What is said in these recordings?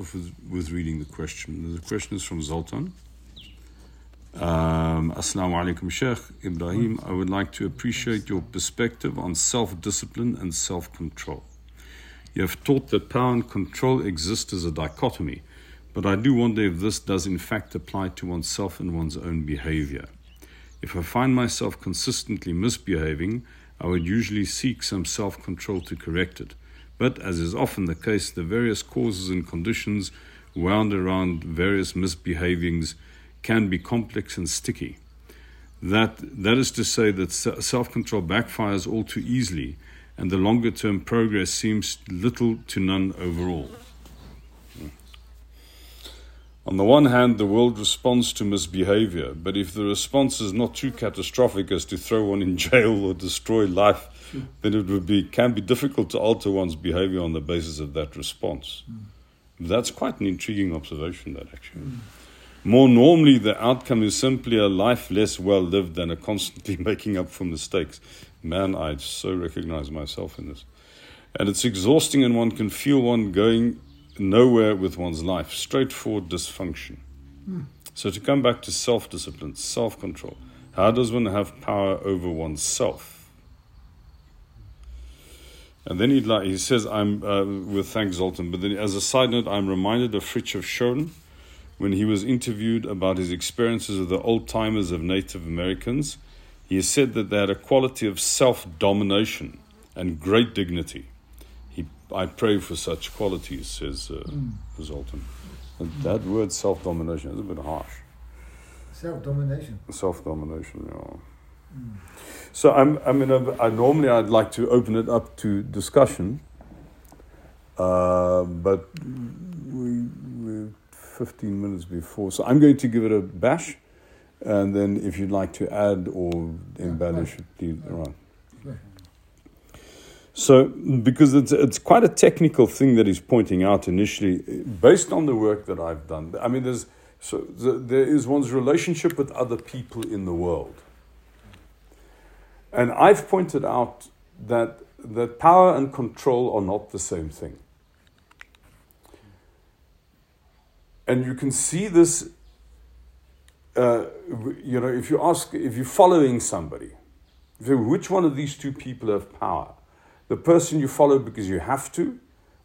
off with, with reading the question. The question is from Zoltan. Um, Assalamu alaikum, Sheikh Ibrahim. I would like to appreciate your perspective on self discipline and self control. You have taught that power and control exist as a dichotomy, but I do wonder if this does in fact apply to oneself and one's own behavior. If I find myself consistently misbehaving, I would usually seek some self control to correct it. But, as is often the case, the various causes and conditions wound around various misbehavings can be complex and sticky. That, that is to say, that self control backfires all too easily, and the longer term progress seems little to none overall. On the one hand, the world responds to misbehavior, but if the response is not too catastrophic as to throw one in jail or destroy life, then it would be, can be difficult to alter one's behavior on the basis of that response. Mm. That's quite an intriguing observation, that actually. Mm. More normally, the outcome is simply a life less well lived than a constantly making up for mistakes. Man, I so recognize myself in this. And it's exhausting, and one can feel one going nowhere with one's life, straightforward dysfunction. So, to come back to self discipline, self control, how does one have power over oneself? And then he he says, I'm uh, with thanks, Zoltan, but then as a side note, I'm reminded of Frithjof Schuon when he was interviewed about his experiences with the old timers of Native Americans, he said that they had a quality of self domination and great dignity. I pray for such qualities, says uh, mm. Zoltan. And that word self domination is a bit harsh. Self domination. Self domination, yeah. Mm. So I'm, I mean, I, normally I'd like to open it up to discussion, uh, but we're 15 minutes before. So I'm going to give it a bash, and then if you'd like to add or embellish it, please. Right. So, because it's, it's quite a technical thing that he's pointing out initially, based on the work that I've done. I mean, there's so the, there is one's relationship with other people in the world, and I've pointed out that that power and control are not the same thing. And you can see this, uh, you know, if you ask, if you're following somebody, which one of these two people have power? The person you follow because you have to,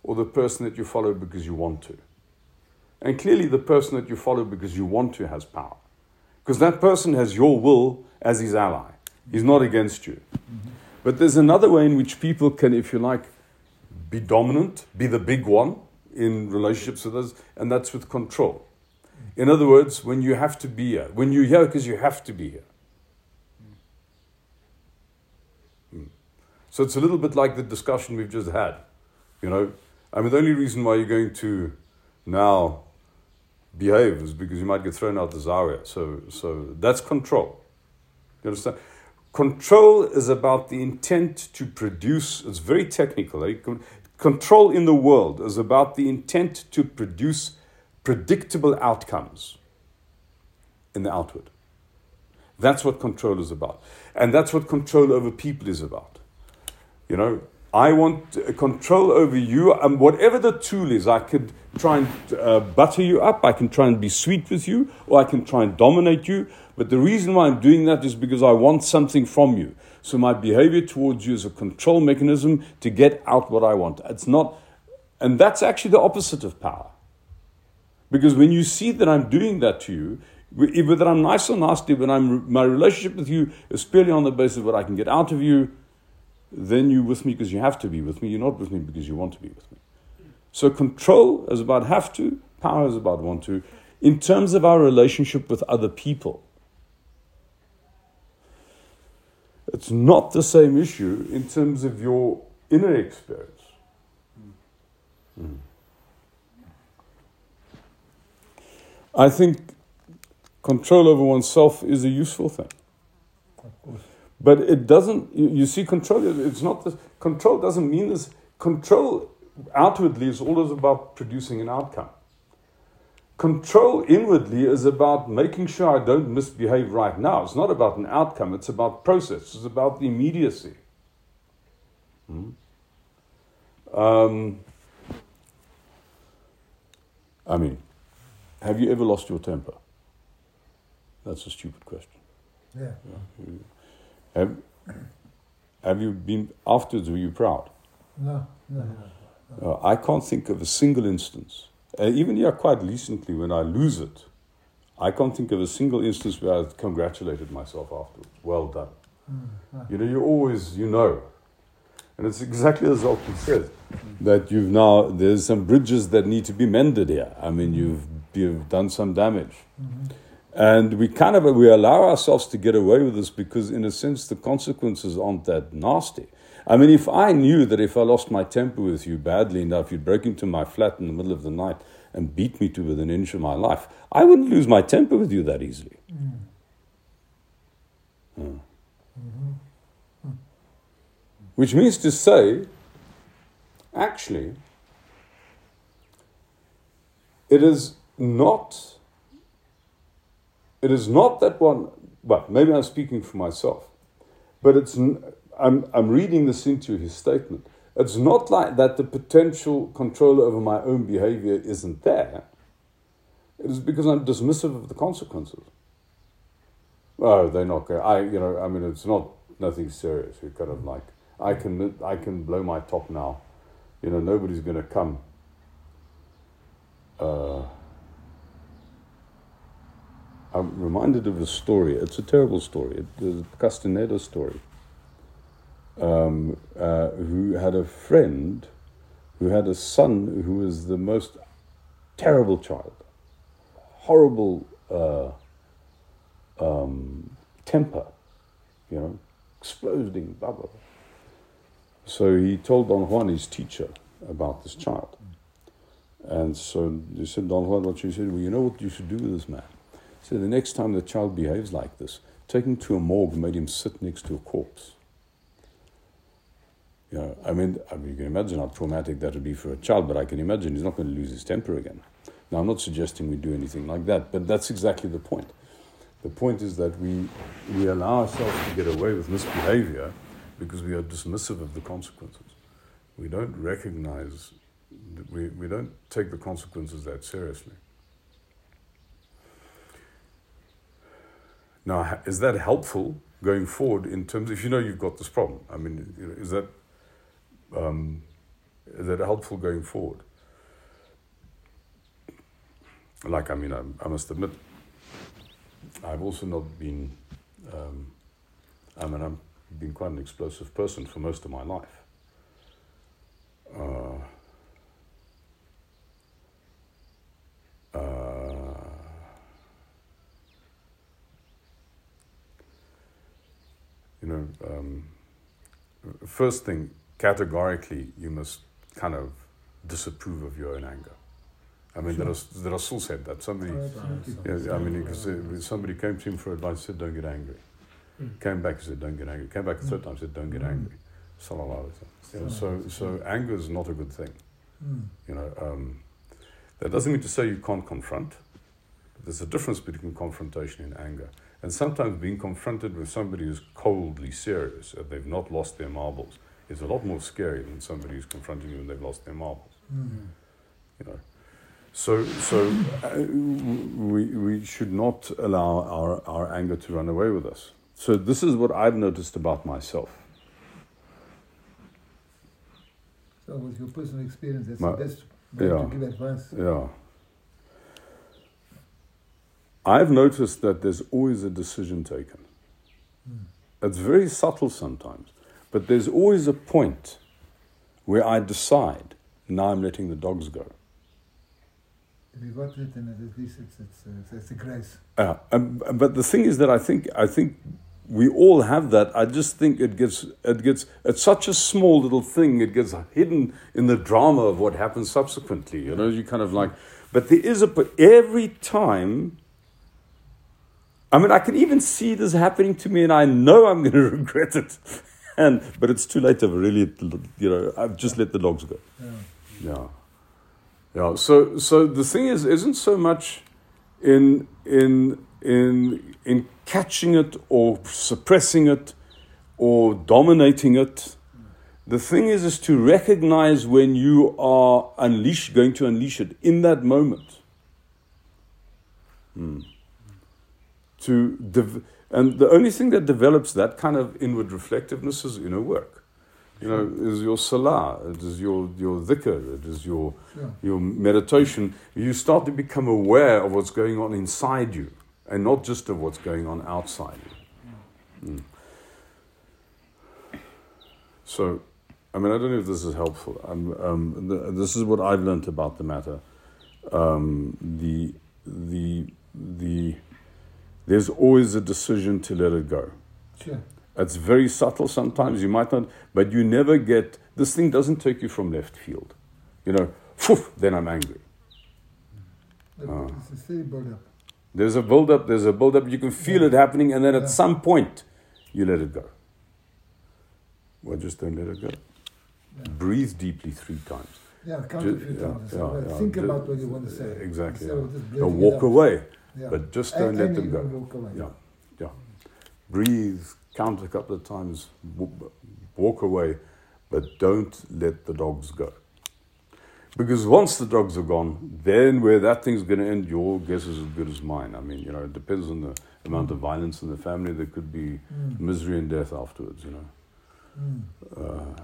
or the person that you follow because you want to? And clearly, the person that you follow because you want to has power. Because that person has your will as his ally, he's not against you. Mm-hmm. But there's another way in which people can, if you like, be dominant, be the big one, in relationships with others, and that's with control. In other words, when you have to be here, when you're here because you have to be here. So it's a little bit like the discussion we've just had. You know, I mean, the only reason why you're going to now behave is because you might get thrown out the zawiya. So, so that's control. You understand? Control is about the intent to produce, it's very technical. Eh? Control in the world is about the intent to produce predictable outcomes in the outward. That's what control is about. And that's what control over people is about. You know, I want control over you, and whatever the tool is, I could try and uh, butter you up, I can try and be sweet with you, or I can try and dominate you. But the reason why I'm doing that is because I want something from you. So my behavior towards you is a control mechanism to get out what I want. It's not, and that's actually the opposite of power. Because when you see that I'm doing that to you, whether I'm nice or nasty, when I'm, my relationship with you is purely on the basis of what I can get out of you, then you're with me because you have to be with me. You're not with me because you want to be with me. So control is about have to, power is about want to. In terms of our relationship with other people, It's not the same issue in terms of your inner experience. Mm. I think control over oneself is a useful thing. But it doesn't, you, see, control, it's not this, control doesn't mean this. Control outwardly is always about producing an outcome. Control inwardly is about making sure I don't misbehave right now. It's not about an outcome, it's about process, it's about the immediacy. Hmm? Um, I mean, have you ever lost your temper? That's a stupid question. Yeah. Have, have you been, afterwards, were you proud? No, no. Uh, I can't think of a single instance, uh, even here quite recently when I lose it, I can't think of a single instance where I've congratulated myself afterwards. Well done. Mm. You know, you always, you know. And it's exactly as Zoltan says, that you've now, there's some bridges that need to be mended here. I mean, you've, you've done some damage. Mhm. And we kind of, we allow ourselves to get away with this because in a sense the consequences aren't that nasty. I mean, if I knew that if I lost my temper with you badly enough, you'd break into my flat in the middle of the night and beat me to within an inch of my life, I wouldn't lose my temper with you that easily. Mm. Hmm. Mhm. Which means to say, actually, it is not. It is not that one. Well, maybe I'm speaking for myself, but it's. I'm I'm reading this into his statement. It's not like that. The potential control over my own behavior isn't there. It is because I'm dismissive of the consequences. Oh, they're not going. I, you know, I mean, it's not nothing serious. You're kind of like, I can, I can blow my top now. You know, nobody's going to come. Uh, I'm reminded of a story. It's a terrible story. The Castaneda story. Um, uh, who had a friend who had a son who was the most terrible child, horrible uh, um, temper, you know, exploding, blah, blah, blah. So he told Don Juan, his teacher, about this child. And so he said, Don Juan, what you said, well, you know what you should do with this man? Said, the next time the child behaves like this, take him to a morgue and make him sit next to a corpse. You know, I mean, I mean, you can imagine how traumatic that would be for a child, but I can imagine he's not going to lose his temper again. Now, I'm not suggesting we do anything like that, but that's exactly the point. The point is that we, we allow ourselves to get away with misbehavior because we are dismissive of the consequences. We don't recognize, we, we don't take the consequences that seriously. Now, is that helpful going forward in terms, if you know you've got this problem? I mean, is that, um, is that helpful going forward? Like, I mean, I, I must admit, I've also not been, um, I mean, I've been quite an explosive person for most of my life. Uh, you know, um, first thing, categorically, you must kind of disapprove of your own anger. I mean, there, are, there are still said that somebody. Yeah, I mean, because somebody came to him for advice, said, "Don't get angry." Mm. Came back, and said, "Don't get angry." Came back a third time, and said, "Don't get Mm. angry." Sallallahu alaihi wasallam. Yeah, so, so anger is not a good thing. Mm. You know, um, that doesn't mean to say you can't confront. There's a difference between confrontation and anger. And sometimes being confronted with somebody who's coldly serious, and they've not lost their marbles, is a lot more scary than somebody who's confronting you when they've lost their marbles. Mm. You know, so so uh, we we should not allow our our anger to run away with us. So this is what I've noticed about myself. So, with your personal experience, that's Ma- the best way yeah. to give advice. Yeah. I've noticed that there's always a decision taken. Mm. It's very subtle sometimes, but there's always a point where I decide, now I'm letting the dogs go. If you got it, then at least it's, it's, uh, it's a grace. Uh, um, but the thing is that I think I think we all have that. I just think it gets it gets it's such a small little thing. It gets hidden in the drama of what happens subsequently. You know, you kind of like. But there is a every time. I mean, I can even see this happening to me, and I know I'm going to regret it. And but it's too late. I've really, you know, I've just let the dogs go. Yeah. Yeah. Yeah. So so the thing is isn't so much in in in in catching it or suppressing it or dominating it. The thing is, is to recognize when you are unleash, going to unleash it in that moment. Hmm. To dev- and the only thing that develops that kind of inward reflectiveness is inner work. You know, is your salah, it is your, your dhikr, it is your, Sure. your meditation. You start to become aware of what's going on inside you and not just of what's going on outside you. Mm. So, I mean, I don't know if this is helpful. Um, um, the, this is what I've learned about the matter. Um, the, the, the, there's always a decision to let it go. Sure. It's very subtle sometimes, you might not, but you never get, this thing doesn't take you from left field. You know, phew, then I'm angry. But. Ah. It's a steady build up. There's a build up, there's a build up, you can feel Yeah. it happening, and then Yeah. at some point, you let it go. Well, just don't let it go. Yeah. Breathe deeply three times. Yeah, count Ju- a few yeah, times. Think about what you want to say. Exactly. Just Now walk away, Yeah. but just don't let and them go. Yeah, yeah. Breathe, count a couple of times, walk away, but don't let the dogs go. Because once the dogs are gone, then where that thing's going to end, your guess is as good as mine. I mean, you know, it depends on the amount of violence in the family. There could be Mm. misery and death afterwards, you know. Mm. Uh,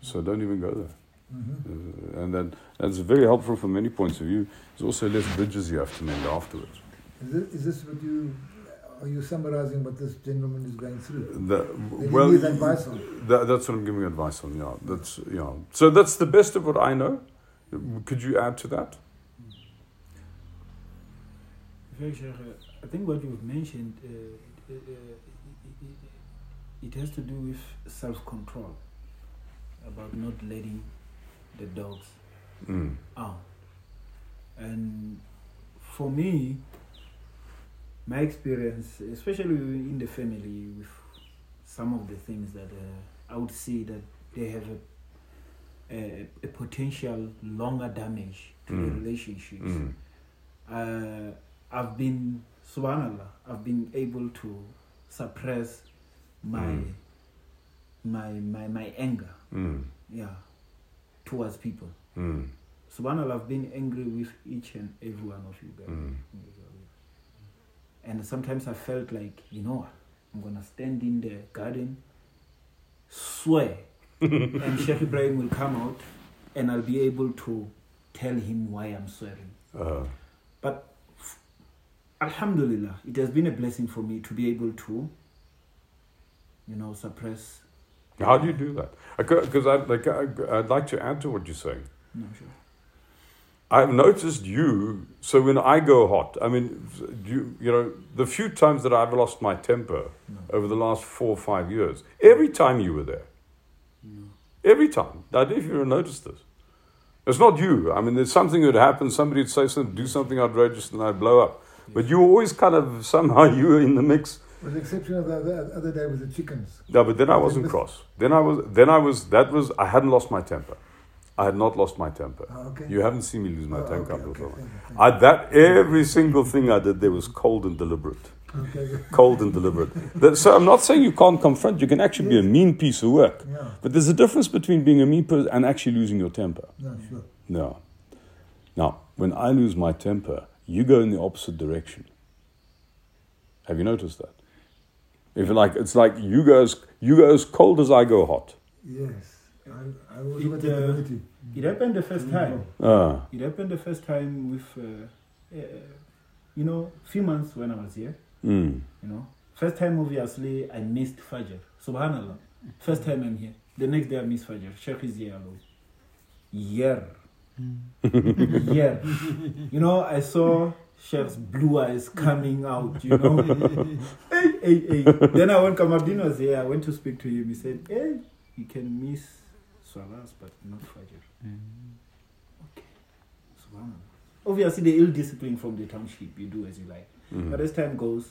so don't even go there. Mhm. Uh, and that, that's very helpful from many points of view. There's also less bridges you have to mend afterwards. Is this, is this what you are you summarizing what this gentleman is going through? The, That well, he advice on. That, that's what I'm giving advice on. Yeah, that's yeah. So that's the best of what I know. Could you add to that? Very sure. uh, I think what you've mentioned, uh, uh, uh, it, it, it has to do with self-control, about not letting the dogs Mm. out. And for me, my experience, especially in the family, with some of the things that uh, I would say that they have a, a, a potential longer damage to the Mm. relationships Mm. uh, I've been, subhanallah, I've been able to suppress my, Mm. my, my, my anger, Mm. yeah, towards people. Mm. Subhanallah, I've been angry with each and every one of you guys. Mm. And sometimes I felt like, you know what, I'm gonna stand in the garden, swear, and Sheikh Ibrahim will come out, and I'll be able to tell him why I'm swearing. Uh, But Alhamdulillah, it has been a blessing for me to be able to, you know, suppress. How do you do that? Because I'd like I'd like to add to what you're saying. No, sure. I've noticed you. So when I go hot, I mean, you you know, the few times that I've lost my temper No. over the last four or five years, every time you were there. No. Every time. I don't know if you ever noticed this. It's not you. I mean, there's something that would happen, somebody would say something, do something outrageous, and I'd blow up. But you were always kind of, somehow you were in the mix. With the exception of the other, other day with the chickens. No, but then I wasn't cross. Then I was, then I was, that was, I hadn't lost my temper. I had not lost my temper. Oh, okay. You haven't seen me lose my Oh, temper. okay, okay, thank you, I, that, every single thing I did there was cold and deliberate. Okay, Cold and deliberate. That, so I'm not saying you can't confront, you can actually be a mean piece of work. yeah, But there's a difference between being a mean person and actually losing your temper. no, sure. No. Now, when I lose my temper, you go in the opposite direction. Have you noticed that? If like, it's like you go as, you go as cold as I go hot. Yes. I, I was It, with the uh. It happened the first time. Ah, It happened the first time with, uh, uh, you know, few months when I was here. mm, You know, first time obviously I missed Fajr. Subhanallah. First time I'm here. The next day I missed Fajr. Sheikh is here alone. Year. Year. You know, I saw Sheikh's blue eyes coming out, you know. hey, hey, hey. Then I went, Kamardin was here. I went to speak to him. He said, hey, you can miss Salas, but not Fajr. Okay. Subhanallah. Obviously, the ill discipline from the township, you do as you like. mm. But as time goes,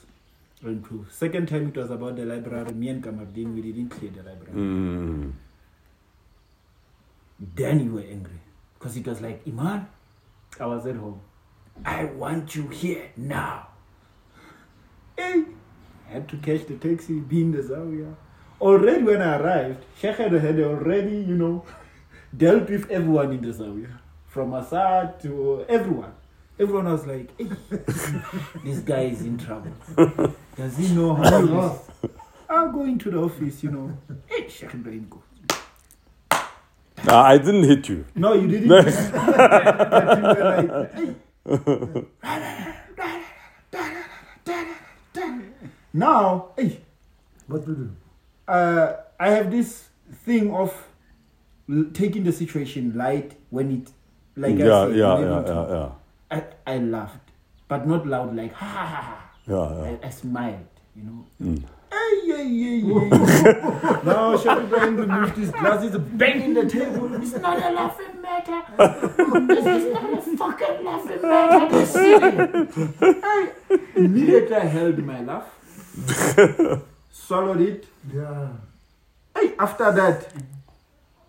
we improve. Second time it was about the library. Me and Kamardin, we didn't clear the library. Mm. Then you were angry. Because it was like, Iman, I was at home. I want you here now. Hey! I had to catch the taxi, be in the Zawiya, already when I arrived, Sheikh had had already, you know, dealt with everyone in the Zawiya. From Assad to everyone. Everyone was like, hey, this guy is in trouble. Does he know how he is? I'll go into the office, you know. Hey, Sheikh Ibrahim, go. Nah, I didn't hit you. No, you didn't. but you were like, hey. Now, hey, What to do? uh, I have this thing of taking the situation light when it, like yeah, I said, yeah, yeah, yeah, yeah, I, I laughed, but not loud, like ha ha ha. ha. yeah, yeah. I, I smiled, you know. Mm. Hey, yeah, yeah, yeah. now Sheikh Ibrahim removed his glasses, banging the table. It's not a laughing matter. this is not a fucking laughing matter. This is Hey. Immediately I held my laugh, swallowed it. Yeah. Hey, after that,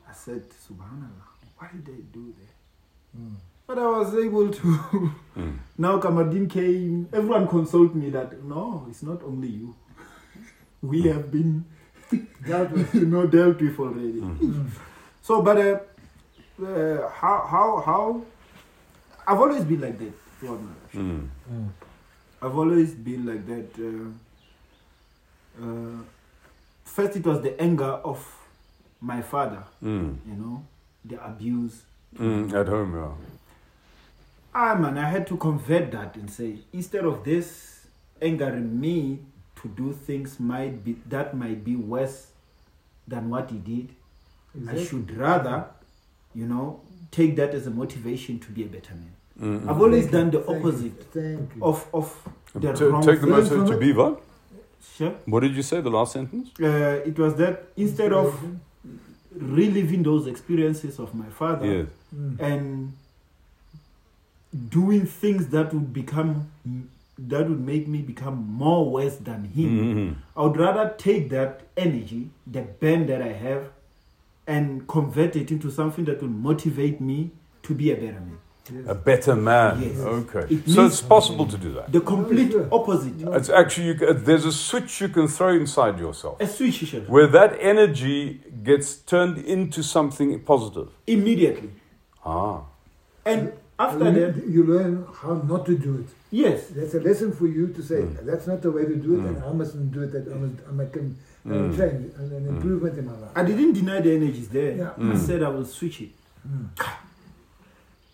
I said, Subhanallah, what did I do there? Mm. But I was able to. Mm. Now Kamardin came, everyone consoled me that no, it's not only you. We have been, That was. you know, dealt with already. Mm. So, but uh, uh, how, how, how? I've always been like that throughout my life. Mm. Mm. I've always been like that. Uh, uh, first, it was the anger of my father, Mm. you know, the abuse. Mm. At home, yeah. Ah, man, I had to convert that and say, instead of this angering me to do things might be that might be worse than what he did, I should rather, you know, take that as a motivation to be a better man. Mm. I've always done you, the thank you, opposite Thank you. of of the Ta- wrong take the thing. message- message to be what? Sure. What did you say? The last sentence? Uh, it was that instead of reliving those experiences of my father Yes. Mm. and doing things that would become that would make me become more worse than him Mhm. i would rather take that energy the burn that i have and convert it into something that will motivate me to be a better man A better man. Yes. Okay. It so it's possible to do that. the complete sure. opposite It's actually you, there's a switch you can throw inside yourself a switch Isha, where that energy gets turned into something positive. immediately Ah. and after you, that you learn how not to do it. yes That's a lesson for you to say Mm. that's not the way to do it, Mm. and I mustn't do it. That I must I make a Mm. change and an Mm. improvement in my life. i didn't deny the energies there Yeah. i Mm. said i will switch it Mm.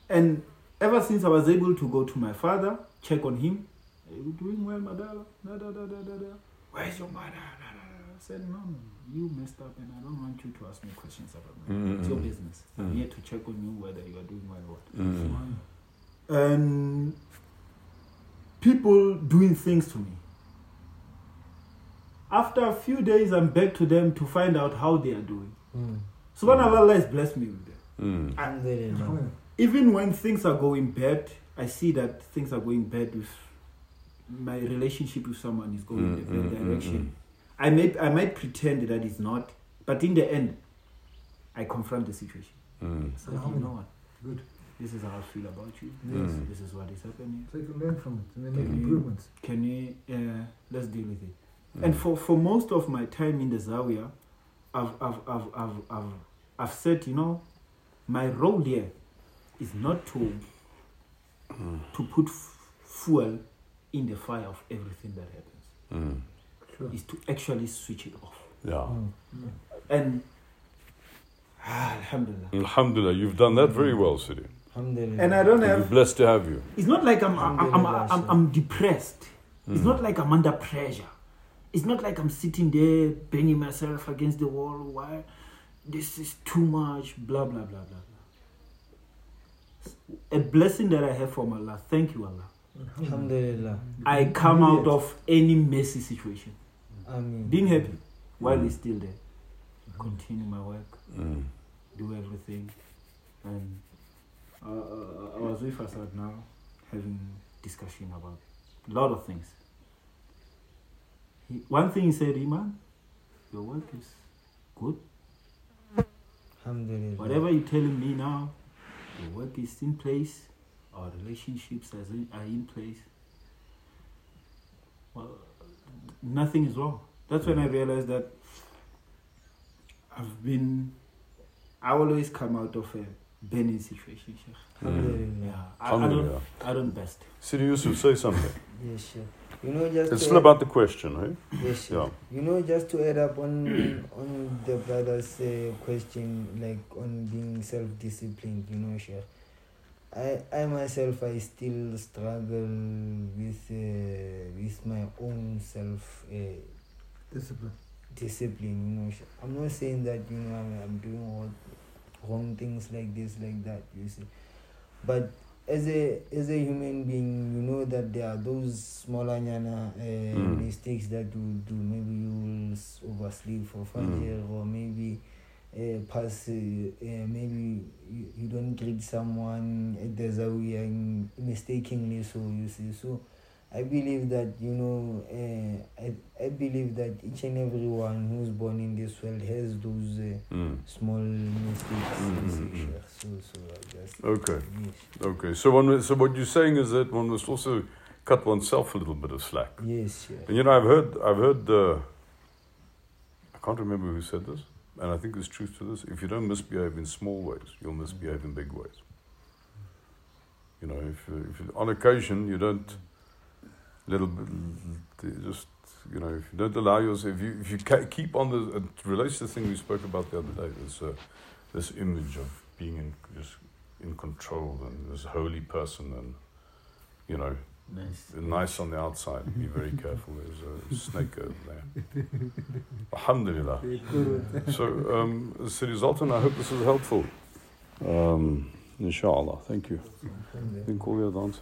And ever since I was able to go to my father, check on him, are you doing well, Madala? Da, da, da, da, da, da. Where's your mother? I said, no, no, you messed up and I don't want you to ask me questions about me. Mm, It's your mm, business. I'm Mm. here to check on you whether you are doing well or what. Mm. And people doing things to me. After a few days, I'm back to them to find out how they are doing. Mm. Subhanallah Allah has blessed me with them. Mm. Alhamdulillah. even when things are going bad, I see that things are going bad with my relationship with someone is going in a Mm, bad mm, mm, direction. I may I might pretend that it's not, but in the end, I confront the situation. Mm. So you know what? Good. This is how I feel about you. Yes. Mm. This is what is happening. So you can learn from it and then make Mm. improvements. Can you? uh, let's deal with it? Mm. And for, for most of my time in the Zawiya, I've, I've, I've, I've, I've, I've said, you know, my role here is not to Mm. to put f- fuel in the fire of everything that happens. Mm. Sure. Is to actually switch it off. Yeah. Mm. And ah, Alhamdulillah. Alhamdulillah, you've done that very well, Sidi. Alhamdulillah. And I don't We're have. blessed to have you. It's not like I'm I'm, I'm, I'm, I'm, I'm depressed. It's Mm. not like I'm under pressure. It's not like I'm sitting there banging myself against the wall. Why? This is too much. Blah blah blah blah blah. A blessing that I have from Allah. Thank you, Allah. Alhamdulillah. I come out of any messy situation, Ameen. being happy while Mm. it's still there. Continue my work, Mm. do everything, and uh, uh, I was with Asad now, having discussion about a lot of things. One thing he said, Iman, your work is good. Alhamdulillah. Whatever you're telling me now, your work is in place, our relationships are in, are in place. Well, nothing is wrong. That's when I realized that I've been, I always come out of a burning situation, Sheikh. Alhamdulillah. Yeah, I, I don't, I don't best. Sidi Yusuf, say something. Yes, Sheikh. You know, just It's to still about the question, eh? Yes, Sheikh. Yeah. You know, just to add up on on the brother's uh, question, like on being self-disciplined, you know, Sheikh. I, I myself, I still struggle with uh, with my own self uh, Discipline. discipline. You know, I'm not saying that you know I'm, I'm doing all wrong things like this, like that. You see, but as a as a human being, you know that there are those smaller nyana uh, Mm. mistakes that you do. Maybe you will oversleep for fajr, or maybe uh, pass. Uh, uh, maybe you, you don't greet someone at the zawiya in- mistakenly. So you see, so. I believe that you know. Uh, I I believe that each and everyone who's born in this world has those uh, Mm. small mistakes. Mm, mm, mm. Sheikh. So so just Okay. yes, Okay. So one, so what you're saying is that one must also cut oneself a little bit of slack. yes, Sheikh. And you know, I've heard, I've heard, uh, I can't remember who said this, and I think there's truth to this. If you don't misbehave in small ways, you'll misbehave in big ways. You know, if, if on occasion you don't, little bit, just you know, if you don't allow yourself, if you if you keep on the, it relates to the thing we spoke about the other day. This uh, this image of being in just in control and this holy person and you know Nice. nice on the outside. Be very careful. There's a snake over there. Alhamdulillah. So, um, Sidi Zoltan, I hope this was helpful. Um, inshallah. Thank you. I think all the other answer.